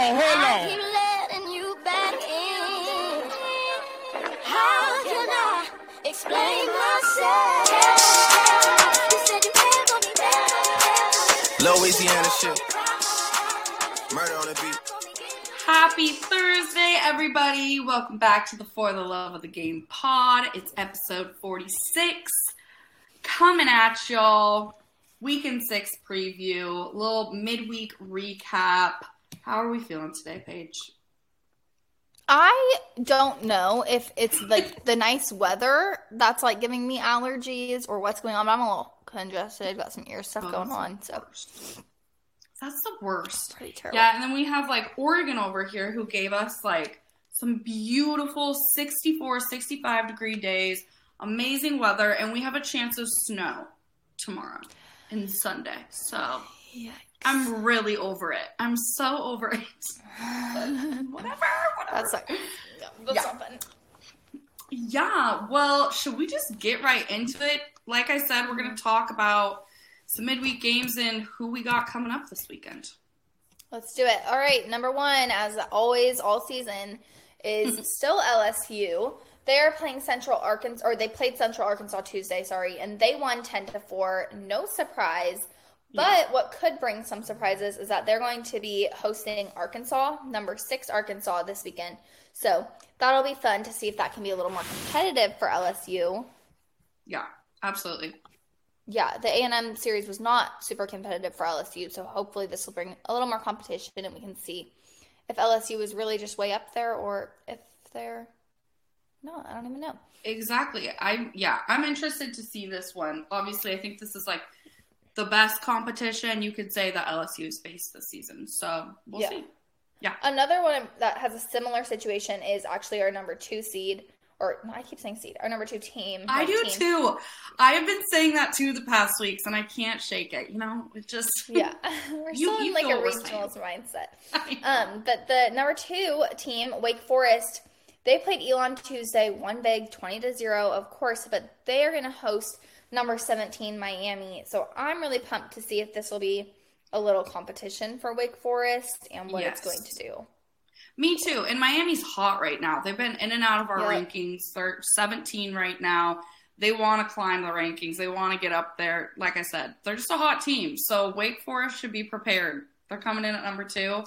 Oh, I keep letting you back in. How can I explain myself? You said you never gonna better. Louisiana shit. Murder on the beat. Happy Thursday, everybody. Welcome back to the For the Love of the Game pod. It's episode 46. Coming at y'all. Weekend six preview, little midweek recap. How are we feeling today, Paige? I don't know if it's like the nice weather that's like giving me allergies or what's going on. I'm a little congested, got some ear stuff Oh, going on, so. That's the worst. pretty terrible. Yeah, and then we have like Oregon over here who gave us like some beautiful 64, 65 degree days, amazing weather, and we have a chance of snow tomorrow and Sunday. So Yikes. I'm really over it. I'm so over it. Whatever, whatever. That's like that's Yeah. something. Yeah, well, should we just get right into it? Like I said, we're going to mm-hmm. talk about some midweek games and who we got coming up this weekend. Let's do it. All right, number one, as always, all season, is hmm. still LSU. They're playing Central Arkansas, or they played Central Arkansas Tuesday, sorry, and they won 10 to 4. No surprise. But what could bring some surprises is that they're going to be hosting Arkansas, number six Arkansas, this weekend. So that'll be fun to see if that can be a little more competitive for LSU. Yeah, absolutely. Yeah, the A&M series was not super competitive for LSU, so hopefully this will bring a little more competition and we can see if LSU is really just way up there or if they're no, I don't even know. Exactly. I'm yeah, I'm interested to see this one. Obviously, I think this is like the best competition you could say that LSU has faced this season. So we'll Yeah. see. Yeah. Another one that has a similar situation is actually our number two seed, or no, I keep saying seed, our number two team. I do team. too. I have been saying that too the past weeks, and I can't shake it. You know, it just Yeah, we're You- still in like a regionals mindset. Um, but the number two team, Wake Forest, they played Elon Tuesday, one big, twenty to zero, of course. But they are going to host number seventeen Miami. So I'm really pumped to see if this will be a little competition for Wake Forest and what it's going to do. Me too. And Miami's hot right now. They've been in and out of our Yeah. rankings. They're 17 right now. They want to climb the rankings. They want to get up there. Like I said, they're just a hot team. So Wake Forest should be prepared. They're coming in at number two.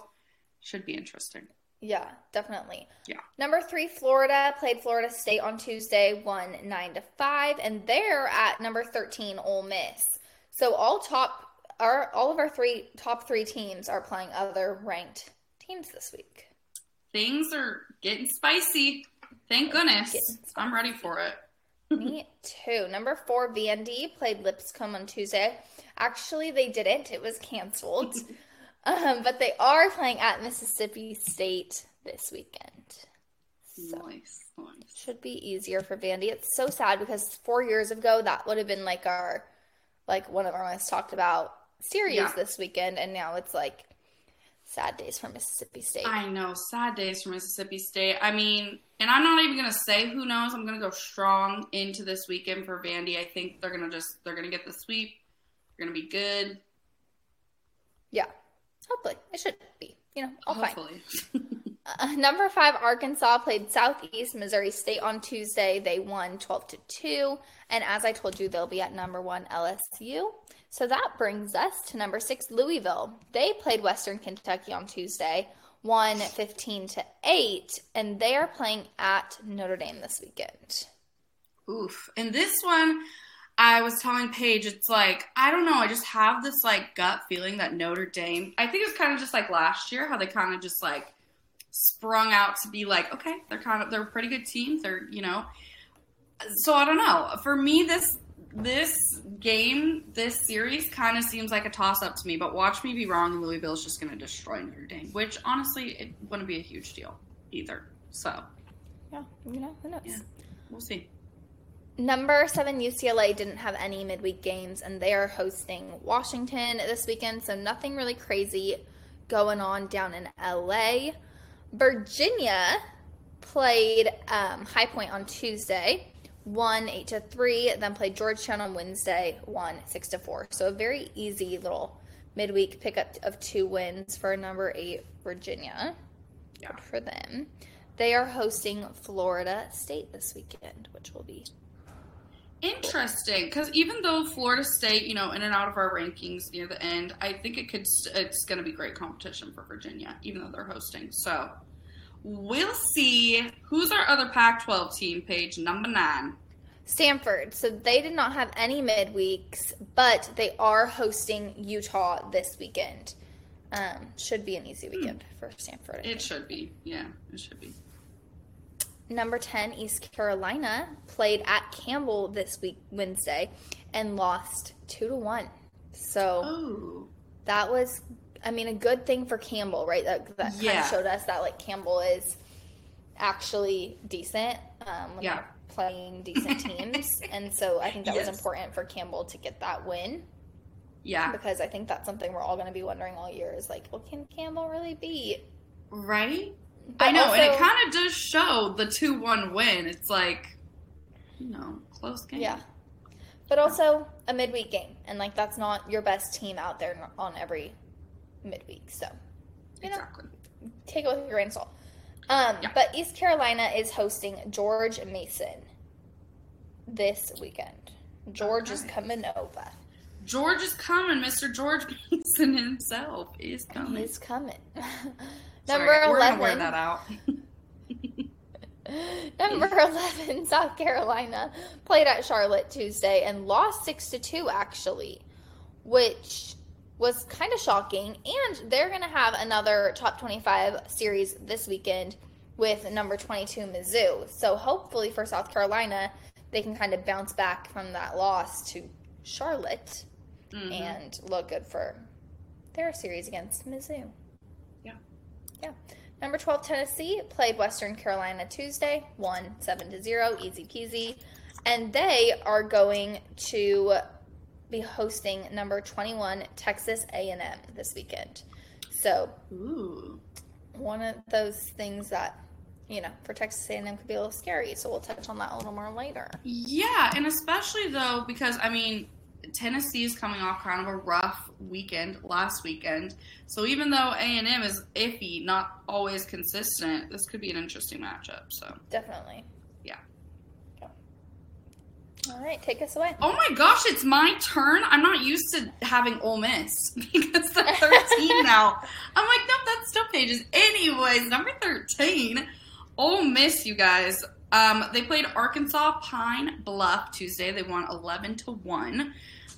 Should be interesting. Yeah, definitely. Yeah. Number three, Florida played Florida State on Tuesday, won nine to five, and they're at number thirteen, Ole Miss. So all top, our all of our three top three teams are playing other ranked teams this week. Things are getting spicy. Thank goodness. Getting I'm ready for it. Me too. Number four, Vandy played Lipscomb on Tuesday. Actually, they didn't. It was canceled. um, but they are playing at Mississippi State this weekend. So Nice. Nice. should be easier for Vandy. It's so sad because four years ago that would have been like our like one of our most talked about series Yeah. this weekend, and now it's like sad days for Mississippi State. I know. Sad days for Mississippi State. I mean, and I'm not even gonna say who knows. I'm gonna go strong into this weekend for Vandy. I think they're gonna just they're gonna get the sweep. They're gonna be good. Hopefully should be. You know, all fine. Uh, number five, Arkansas played Southeast Missouri State on Tuesday. They won 12 to 2. And as I told you, they'll be at number one, LSU. So that brings us to number six, Louisville. They played Western Kentucky on Tuesday, won 15 to 8. And they are playing at Notre Dame this weekend. Oof. And this one, I was telling Paige, it's like, I don't know, I just have this like gut feeling that Notre Dame, I think it's kind of just like last year, how they kind of just like sprung out to be like, okay, they're kind of, they're a pretty good team. They're, you know, so I don't know. For me, this, this game, this series kind of seems like a toss up to me, but watch me be wrong and is just going to destroy Notre Dame, which honestly, it wouldn't be a huge deal either. So Yeah, you know, who knows? Yeah. we'll see. Number seven, UCLA didn't have any midweek games, and they are hosting Washington this weekend, so nothing really crazy going on down in LA. Virginia played um, High Point on Tuesday, won eight to three. Then played Georgetown on Wednesday, won six to four. So a very easy little midweek pickup of two wins for number eight Virginia. Yeah. Good for them. They are hosting Florida State this weekend, which will be Interesting, because even though Florida State, you know, in and out of our rankings near the end, I think it could. It's going to be great competition for Virginia, even though they're hosting. So we'll see. Who's our other Pac-12 team? Paige number nine. Stanford. So they did not have any midweeks, but they are hosting Utah this weekend. Um, should be an easy weekend for Stanford. It should be. Yeah, it should be. Number 10, East Carolina, played at Campbell this week, Wednesday, and lost 2 to 1. So Oh, that was, I mean, a good thing for Campbell, right? That, that kind of showed us that, like, Campbell is actually decent um, when Yeah. they're playing decent teams. and so I think that was important for Campbell to get that win yeah. because I think that's something we're all going to be wondering all year is like, well, can Campbell really beat? Right. But I know, and it kind of does show the two-one win. It's like, you know, close game. Yeah. But also a midweek game. And like that's not your best team out there on every midweek. So you know, exactly. take it with a grain of salt. Um, Yeah. but East Carolina is hosting George Mason this weekend. George is coming over. George is coming. Mr. George Mason himself is coming. He's coming. Sorry, Number we're gonna wear eleven. that out. Number 11, South Carolina played at Charlotte Tuesday and lost 6 to 2 actually, which was kind of shocking and they're going to have another top 25 series this weekend with number 22 Mizzou. So hopefully for South Carolina, they can kind of bounce back from that loss to Charlotte Mhm. and look good for their series against Mizzou. Yeah. Number 12 Tennessee played Western Carolina Tuesday, won 7 to 0, easy peasy. And they are going to be hosting number 21 Texas A&M this weekend. So, Ooh. one of those things that you know, for Texas A&M could be a little scary. So we'll touch on that a little more later. Yeah, and especially though because I mean Tennessee is coming off kind of a rough weekend last weekend. So even though A&M is iffy, not always consistent, this could be an interesting matchup. So, Definitely. Yeah. All right, take us away. oh my gosh, it's my turn. I'm not used to having Ole Miss because they're 13 now. I'm like, nope, that's still Paige's. Anyways, number 13, Ole Miss, you guys. Um, they played Arkansas Pine Bluff Tuesday. They won 11 to one.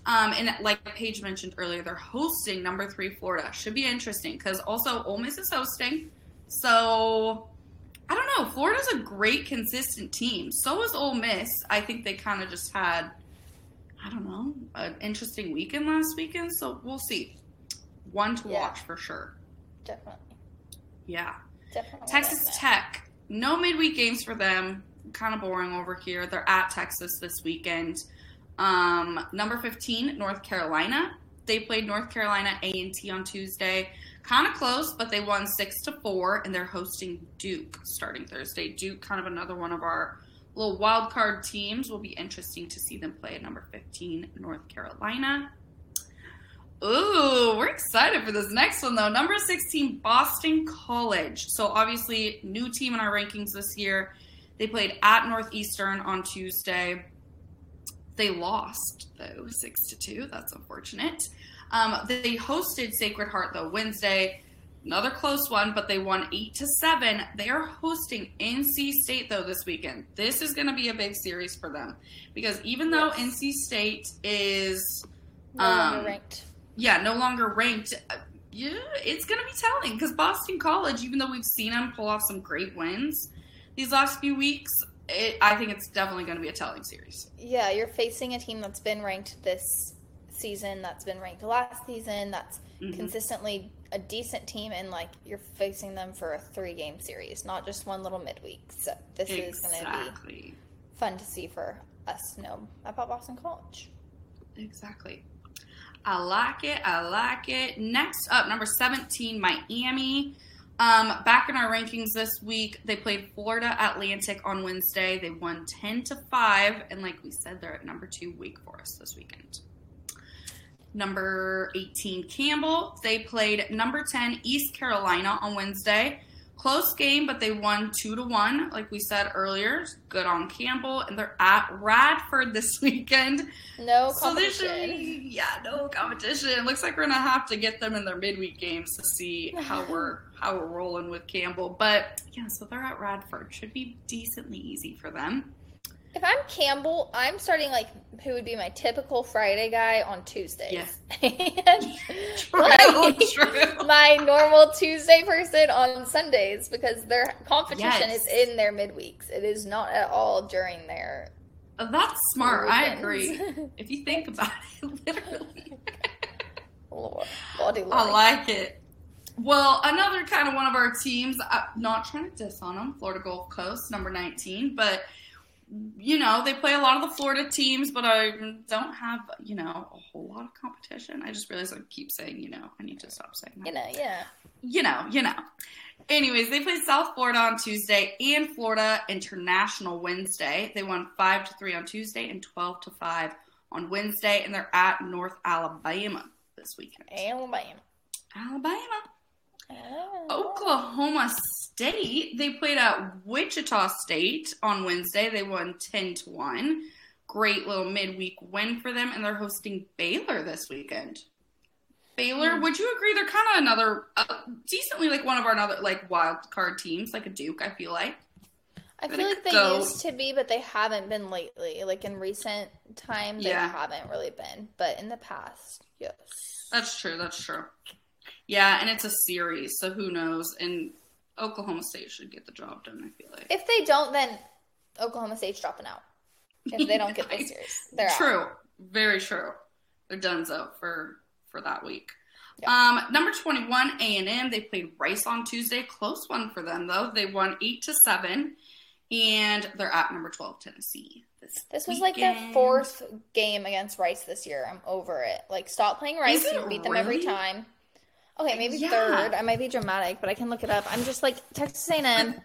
Um, and like Paige mentioned earlier, they're hosting number three Florida. Should be interesting because also Ole Miss is hosting. So I don't know. Florida's a great consistent team. So is Ole Miss. I think they kind of just had, I don't know, an interesting weekend last weekend. So we'll see. One to Yeah. watch for sure. Definitely. Yeah. Definitely. Texas. Tech, no midweek games for them. Kind of boring over here. They're at Texas this weekend. Um, number 15, North Carolina. They played North Carolina A&T on Tuesday. Kind of close, but they won 6 to 4 and they're hosting Duke starting Thursday. Duke kind of another one of our little wild card teams. Will be interesting to see them play at number 15, North Carolina. Ooh, we're excited for this next one though. Number 16, Boston College. So obviously, new team in our rankings this year. They played at Northeastern on Tuesday. They lost though, six to two. That's unfortunate. Um, they hosted Sacred Heart though Wednesday, another close one, but they won eight to seven. They are hosting NC State though this weekend. This is going to be a big series for them because even though Yes. NC State is No um, ranked. Yeah, no longer ranked. uh, Yeah, it's going to be telling because Boston College, even though we've seen them pull off some great wins these last few weeks, it, I think it's definitely going to be a telling series. Yeah, you're facing a team that's been ranked this season, that's been ranked last season, that's Mhm. consistently a decent team, and like you're facing them for a three game series, not just one little midweek. So this is going to be fun to see for us to know about Boston College. Exactly. I like it. I like it. Next up, number 17, Miami. Um, back in our rankings this week, they played Florida Atlantic on Wednesday. They won 10 to 5. And like we said, they're at number two, Wake Forest this weekend. Number 18, Campbell. They played number 10, East Carolina on Wednesday. Close game, but they won two to one, like we said earlier. Good on Campbell, and they're at Radford this weekend. No So should competition. yeah, no competition. Looks like we're gonna have to get them in their midweek games to see how we're how we're rolling with Campbell. But yeah, so they're at Radford. Should be decently easy for them. If I'm Campbell, I'm starting like who would be my typical Friday guy on Tuesdays. Yeah. True, like, true. my normal Tuesday person on Sundays because their competition Yes. is in their midweeks. It is not at all during their Oh, That's smart. I agree. If you think about it, literally. Lord, body I like it. Well, another kind of one of our teams, uh, not trying to diss on them, Florida Gulf Coast, number 19, but you know, they play a lot of the Florida teams, but I don't have, you know, a whole lot of competition. I just realized I keep saying, you know, I need to stop saying that. You know, yeah. You know, you know. Anyways, they play South Florida on Tuesday and Florida International Wednesday. They won 5 to 3 on Tuesday and 12 to 5 on Wednesday, and they're at North Alabama this weekend. Alabama. Alabama. Oh. Oklahoma State. They played at Wichita State on Wednesday. They won 10 to 1. Great little midweek win for them, and they're hosting Baylor this weekend. Baylor, would you agree? They're kind of another, uh, decently like one of our other like wild card teams, like a Duke. I feel like. I feel like they go- used to be, but they haven't been lately. Like in recent time, they Yeah. haven't really been. But in the past, yes. That's true. That's true. Yeah, and it's a series, so who knows? And Oklahoma State should get the job done. I feel like. If they don't, then Oklahoma State's dropping out. If they don't get this series, they're out. true. Very true. They're donezo for for that week. Yeah. Um, number twenty one, A and M. They played Rice on Tuesday. Close one for them though. They won eight to seven, and they're at number twelve, Tennessee. This, This was like their fourth game against Rice this year. I'm over it. Like, stop playing Rice. You beat them every time. Okay, maybe Yeah. third. I might be dramatic, but I can look it up. I'm just like Texas A&M.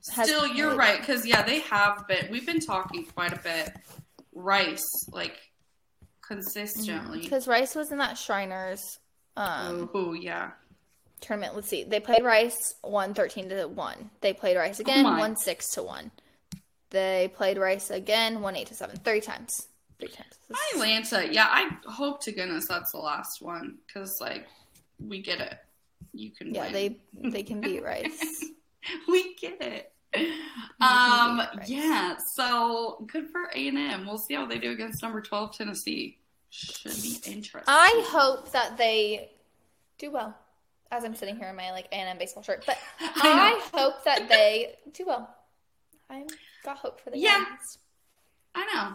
Still, you're played- right because yeah, they have been. We've been talking quite a bit. Rice, like consistently. Because Rice was in that Shriners um, oh yeah. tournament. Let's see. They played Rice, one thirteen to 1. They played Rice again, Oh my. won 6 to 1. They played Rice again, one eight to 7. Three times. Three times. Atlanta, yeah, I hope to goodness that's the last one because like we get it. You can Yeah, win. they they can beat Rice. we get it. Um, Rice. yeah, so good for A and M. We'll see how they do against number twelve Tennessee. Should be interesting. I hope that they do well. As I'm sitting here in my like A&M baseball shirt, but I I, hope that they do well. I got hope for the Yeah. Yankees. I know.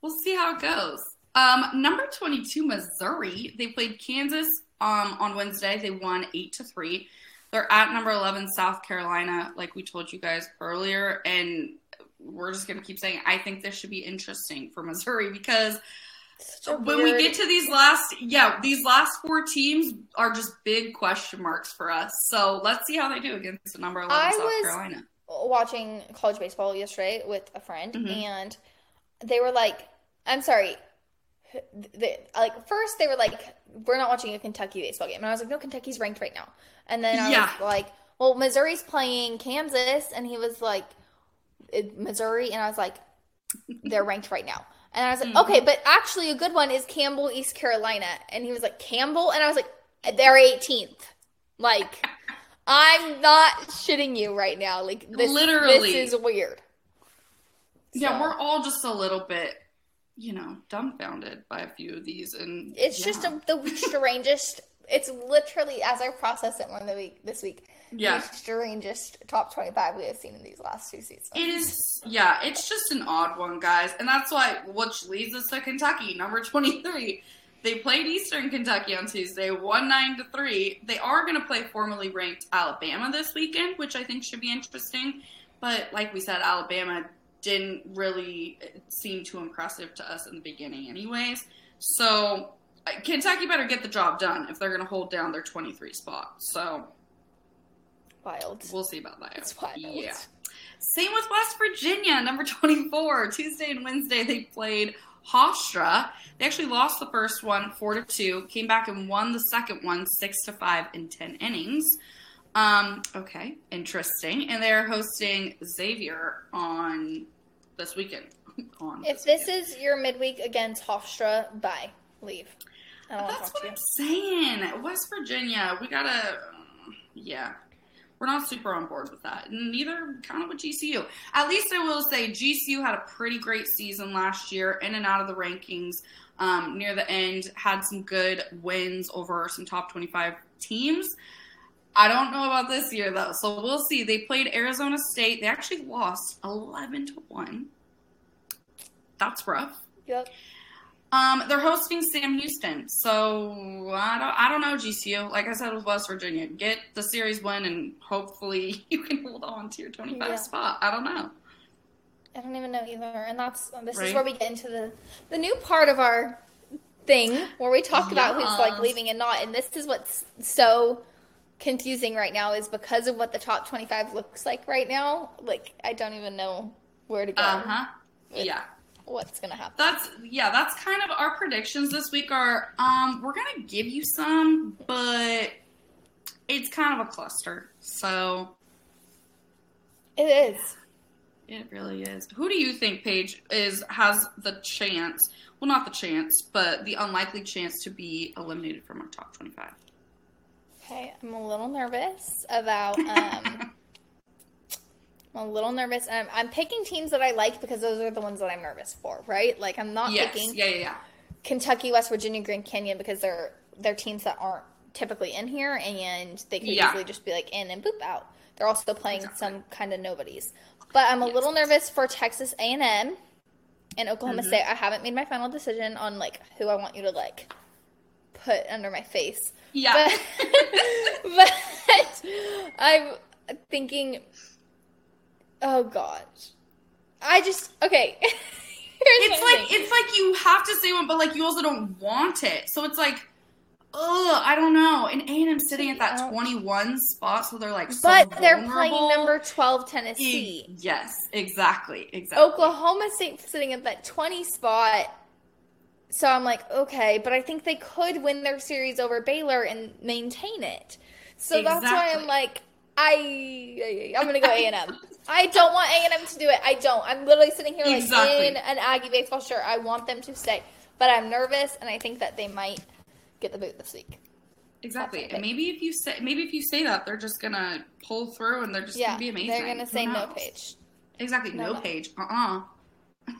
We'll see how it goes. Um, number twenty-two, Missouri. They played Kansas um on Wednesday. They won eight to three. They're at number eleven, South Carolina, like we told you guys earlier, and we're just gonna keep saying I think this should be interesting for Missouri because when we get to these last yeah these last four teams are just big question marks for us. So let's see how they do against the number eleven I South was- Carolina. watching college baseball yesterday with a friend, Mhm. and they were like, "I'm sorry." They, like first, they were like, "We're not watching a Kentucky baseball game," and I was like, "No, Kentucky's ranked right now." And then I Yeah. was like, "Well, Missouri's playing Kansas," and he was like, "Missouri," and I was like, "They're ranked right now." And I was like, Mhm. "Okay, but actually, a good one is Campbell, East Carolina," and he was like, "Campbell," and I was like, "They're 18th." Like. I'm not shitting you right now. Like this, Literally. this is weird. Yeah, So, we're all just a little bit, you know, dumbfounded by a few of these, and It's yeah. just a, the strangest. It's literally as I process it more the week this week. yeah. the strangest top twenty-five we have seen in these last two seasons. It is, yeah, it's just an odd one, guys, and that's why, which leads us to Kentucky, number twenty-three. They played Eastern Kentucky on Tuesday, one nine to three. They are going to play formerly ranked Alabama this weekend, which I think should be interesting. But like we said, Alabama didn't really seem too impressive to us in the beginning, anyways. So uh, Kentucky better get the job done if they're going to hold down their twenty-three spot. So Wild. we'll see about that. It's wild. Yeah. Same with West Virginia, number 24. Tuesday and Wednesday, they played Hofstra. They actually lost the first one four to two, came back and won the second one six to five in ten innings. Um, okay, interesting. And they're hosting Xavier on this weekend. on If this is your midweek against Hofstra, bye. Leave. I don't want to That's talk what to I'm saying. West Virginia, we gotta, yeah, we're not super on board with that. Neither kind of with GCU. At least I will say GCU had a pretty great season last year, in and out of the rankings. Um, near the end, had some good wins over some top 25 teams. I don't know about this year though, so we'll see. They played Arizona State. They actually lost 11 to one. That's rough. Yep. Um, they're hosting Sam Houston, so I don't, I don't know GCU. Like I said with West Virginia, get the series win, and hopefully you can hold on to your 25 Yeah. spot. I don't know. I don't even know either. And that's this is where we get into the the new part of our thing where we talk about who's like leaving and not. And this is what's so confusing right now is because of what the top 25 looks like right now. Like I don't even know where to go. Uh huh. Yeah. What's gonna happen? That's yeah. That's kind of our predictions this week. Are um, we're gonna give you some, but it's kind of a cluster. So It is. It really is. Who do you think, Paige, is has the chance? Well, not the chance, but the unlikely chance to be eliminated from our top twenty-five. Okay, I'm a little nervous about. Um, I'm a little nervous, and I'm, I'm picking teams that I like because those are the ones that I'm nervous for, right? Like I'm not yes. picking Yeah, yeah, yeah. Kentucky, West Virginia, Grand Canyon because they're they're teams that aren't typically in here, and they could Yeah. easily just be like in and boop out. They're also playing Exactly. some kind of nobodies, but I'm a Yes. little nervous for Texas A&M and Oklahoma Mhm. State. I haven't made my final decision on like who I want you to like put under my face. Yeah. But, but I'm thinking, oh gosh, I just okay. It's like thing. it's like you have to say one, but like you also don't want it. So it's like, ugh, I don't know. And A and M sitting at that uh, twenty-one spot, so they're like, so but they're playing number twelve E- Tennessee. Yes, exactly, exactly. Oklahoma State sitting at that twenty spot. So I'm like, okay, but I think they could win their series over Baylor and maintain it. So that's why I'm like, I I'm gonna go A and M. I don't want A and M to do it. I don't. I'm literally sitting here like Exactly. in an Aggie baseball shirt. I want them to stay, but I'm nervous, and I think that they might get the boot this week. Exactly. And maybe if you say maybe if you say that, they're just gonna pull through and they're just yeah, gonna be amazing. they're gonna say no Paige. Exactly, No, no, Paige. Uh uh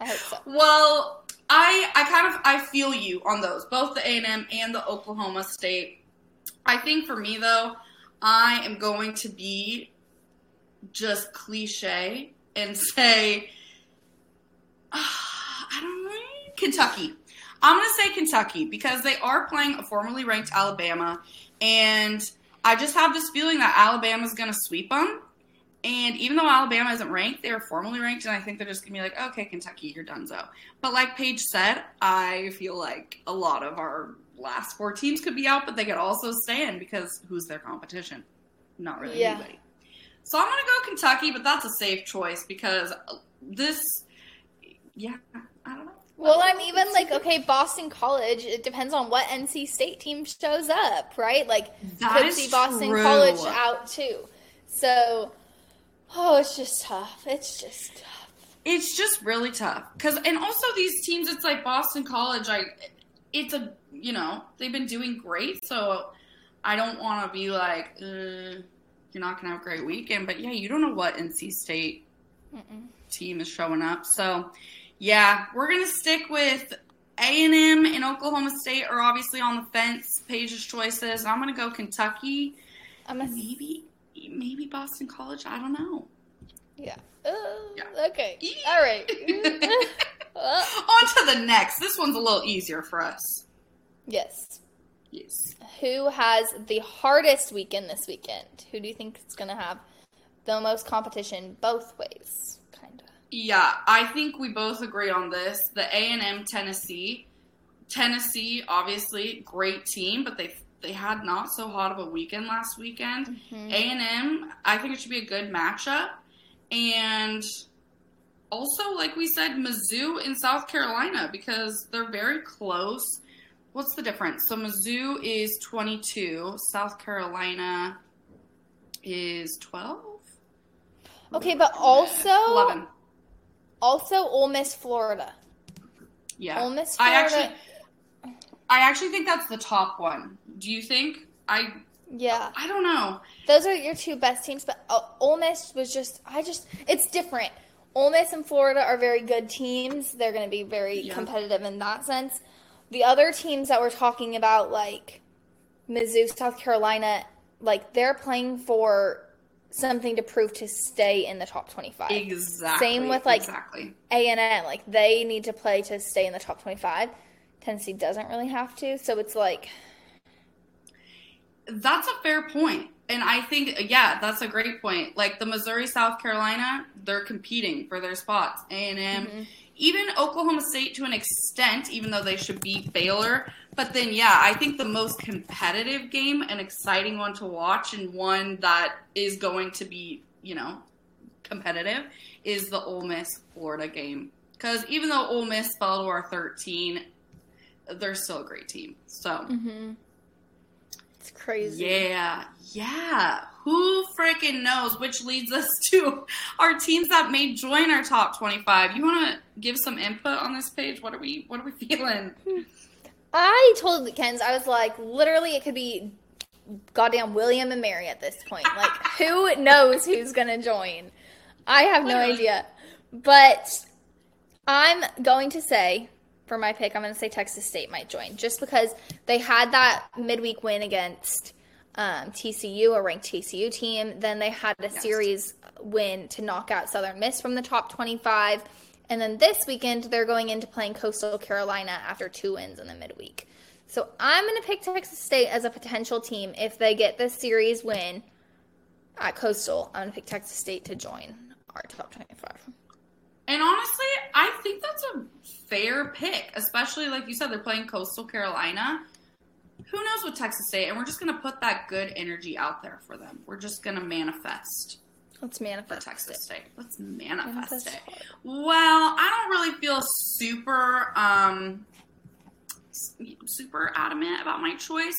I hope so. Well, I I kind of I feel you on those, both the A and M and the Oklahoma State. I think for me though, I am going to be just cliche and say I don't know Kentucky. I'm going to say Kentucky because they are playing a formerly ranked Alabama, and I just have this feeling that Alabama's going to sweep them. And even though Alabama isn't ranked, they are formally ranked, and I think they're just gonna be like, okay, Kentucky, you're done so. But like Paige said, I feel like a lot of our last four teams could be out, but they could also stay in because who's their competition? Not really Yeah. anybody. So I'm gonna go Kentucky, but that's a safe choice because uh, this, yeah, I don't know. Well, I'm even like, okay, Boston College. It depends on what NC State team shows up, right? Like, That could see Boston true. College out too. So, oh, it's just tough. It's just tough. It's just really tough because, and also these teams, it's like Boston College. I, it's a, you know, they've been doing great, so I don't want to be like, uh, you're not gonna have a great weekend. But yeah, you don't know what NC State Mm-mm. team is showing up. So yeah, we're gonna stick with A and M and Oklahoma State are obviously on the fence. Paige's choices. I'm gonna go Kentucky. I'm a Maybe, maybe Boston College. I don't know. yeah. Uh, Yeah. Okay. All right. Uh, On to the next. This one's a little easier for us. yes. Yes. Who has the hardest weekend this weekend? Who do you think is going to have the most competition both ways? Kind of. Yeah, I think we both agree on this. The A and M Tennessee, Tennessee, obviously great team, but they they had not so hot of a weekend last weekend. Mhm. A and M, I think it should be a good matchup, and also, like we said, Mizzou in South Carolina because they're very close. What's the difference? So Mizzou is 22, South Carolina is 12? Okay, but also 11. also Ole Miss, Florida. Yeah. Ole Miss, I Florida. actually I actually think that's the top one. Do you think? I yeah, I don't know. those are your two best teams. But uh, Ole Miss was just, I just, it's different. Ole Miss and Florida are very good teams. They're going to be very Yeah. competitive in that sense. The other teams that we're talking about, like Mizzou, South Carolina, like they're playing for something to prove to stay in the top twenty-five. Exactly. Same with, like, Exactly. A and M, like they need to play to stay in the top twenty-five. Tennessee doesn't really have to, so it's like, That's a fair point. And I think, yeah, that's a great point. Like the Missouri, South Carolina, they're competing for their spots. A&M, Mhm. even Oklahoma State to an extent, even though they should beat Baylor. But then, yeah, I think the most competitive game, an exciting one to watch, and one that is going to be, you know, competitive, is the Ole Miss Florida game. Because even though Ole Miss fell to our 13, they're still a great team. So. mm-hmm. It's crazy. Yeah, yeah. Who freaking knows? Which leads us to our teams that may join our top twenty-five. You want to give some input on this Paige? What are we? What are we feeling? Hmm. I told Kens, I was like, literally, it could be goddamn William and Mary at this point. Like, who knows who's gonna join? I have no idea. But I'm going to say, for my pick, I'm going to say Texas State might join, just because they had that midweek win against um, TCU, a ranked TCU team. Then they had a series win to knock out Southern Miss from the top 25. And then this weekend, they're going into playing Coastal Carolina after two wins in the midweek. So I'm going to pick Texas State as a potential team if they get this series win at Coastal. I'm going to pick Texas State to join our top 25. And honestly, I think that's a fair pick, especially like you said, they're playing Coastal Carolina. Who knows what Texas State? And we're just gonna put that good energy out there for them. We're just gonna manifest Let's for manifest Texas it. State. Let's manifest, Manifest it. Well, I don't really feel super um super adamant about my choice.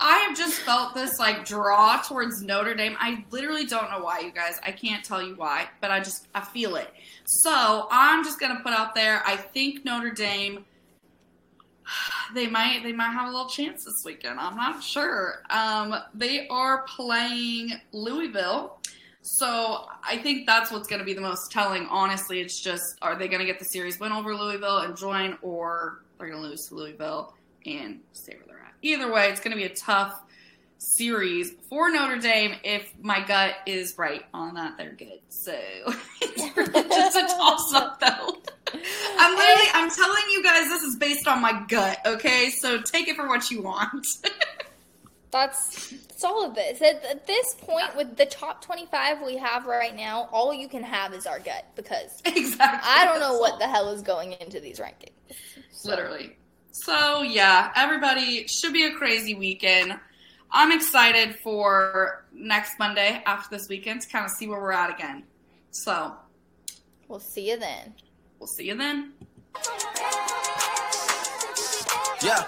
I have just felt this like draw towards Notre Dame. I literally don't know why, you guys. I can't tell you why, but I just I feel it. So I'm just gonna put out there. I think Notre Dame. They might they might have a little chance this weekend. I'm not sure. Um, they are playing Louisville. So I think that's what's going to be the most telling. Honestly, it's just are they going to get the series win over Louisville and join, or they're going to lose to Louisville and stay where they're at. Either way, it's going to be a tough series for Notre Dame. If my gut is right on that, they're good. So it's really just a toss up, though. I'm literally, I'm telling you guys, this is based on my gut. Okay, so take it for what you want. That's, that's all of this. At, at this point, with the top 25 we have right now, all you can have is our gut because exactly. I don't know what the hell is going into these rankings. So- Literally. So yeah, everybody should be a crazy weekend. I'm excited for next Monday after this weekend to kind of see where we're at again. So We'll see you then. we'll see you then. Yeah.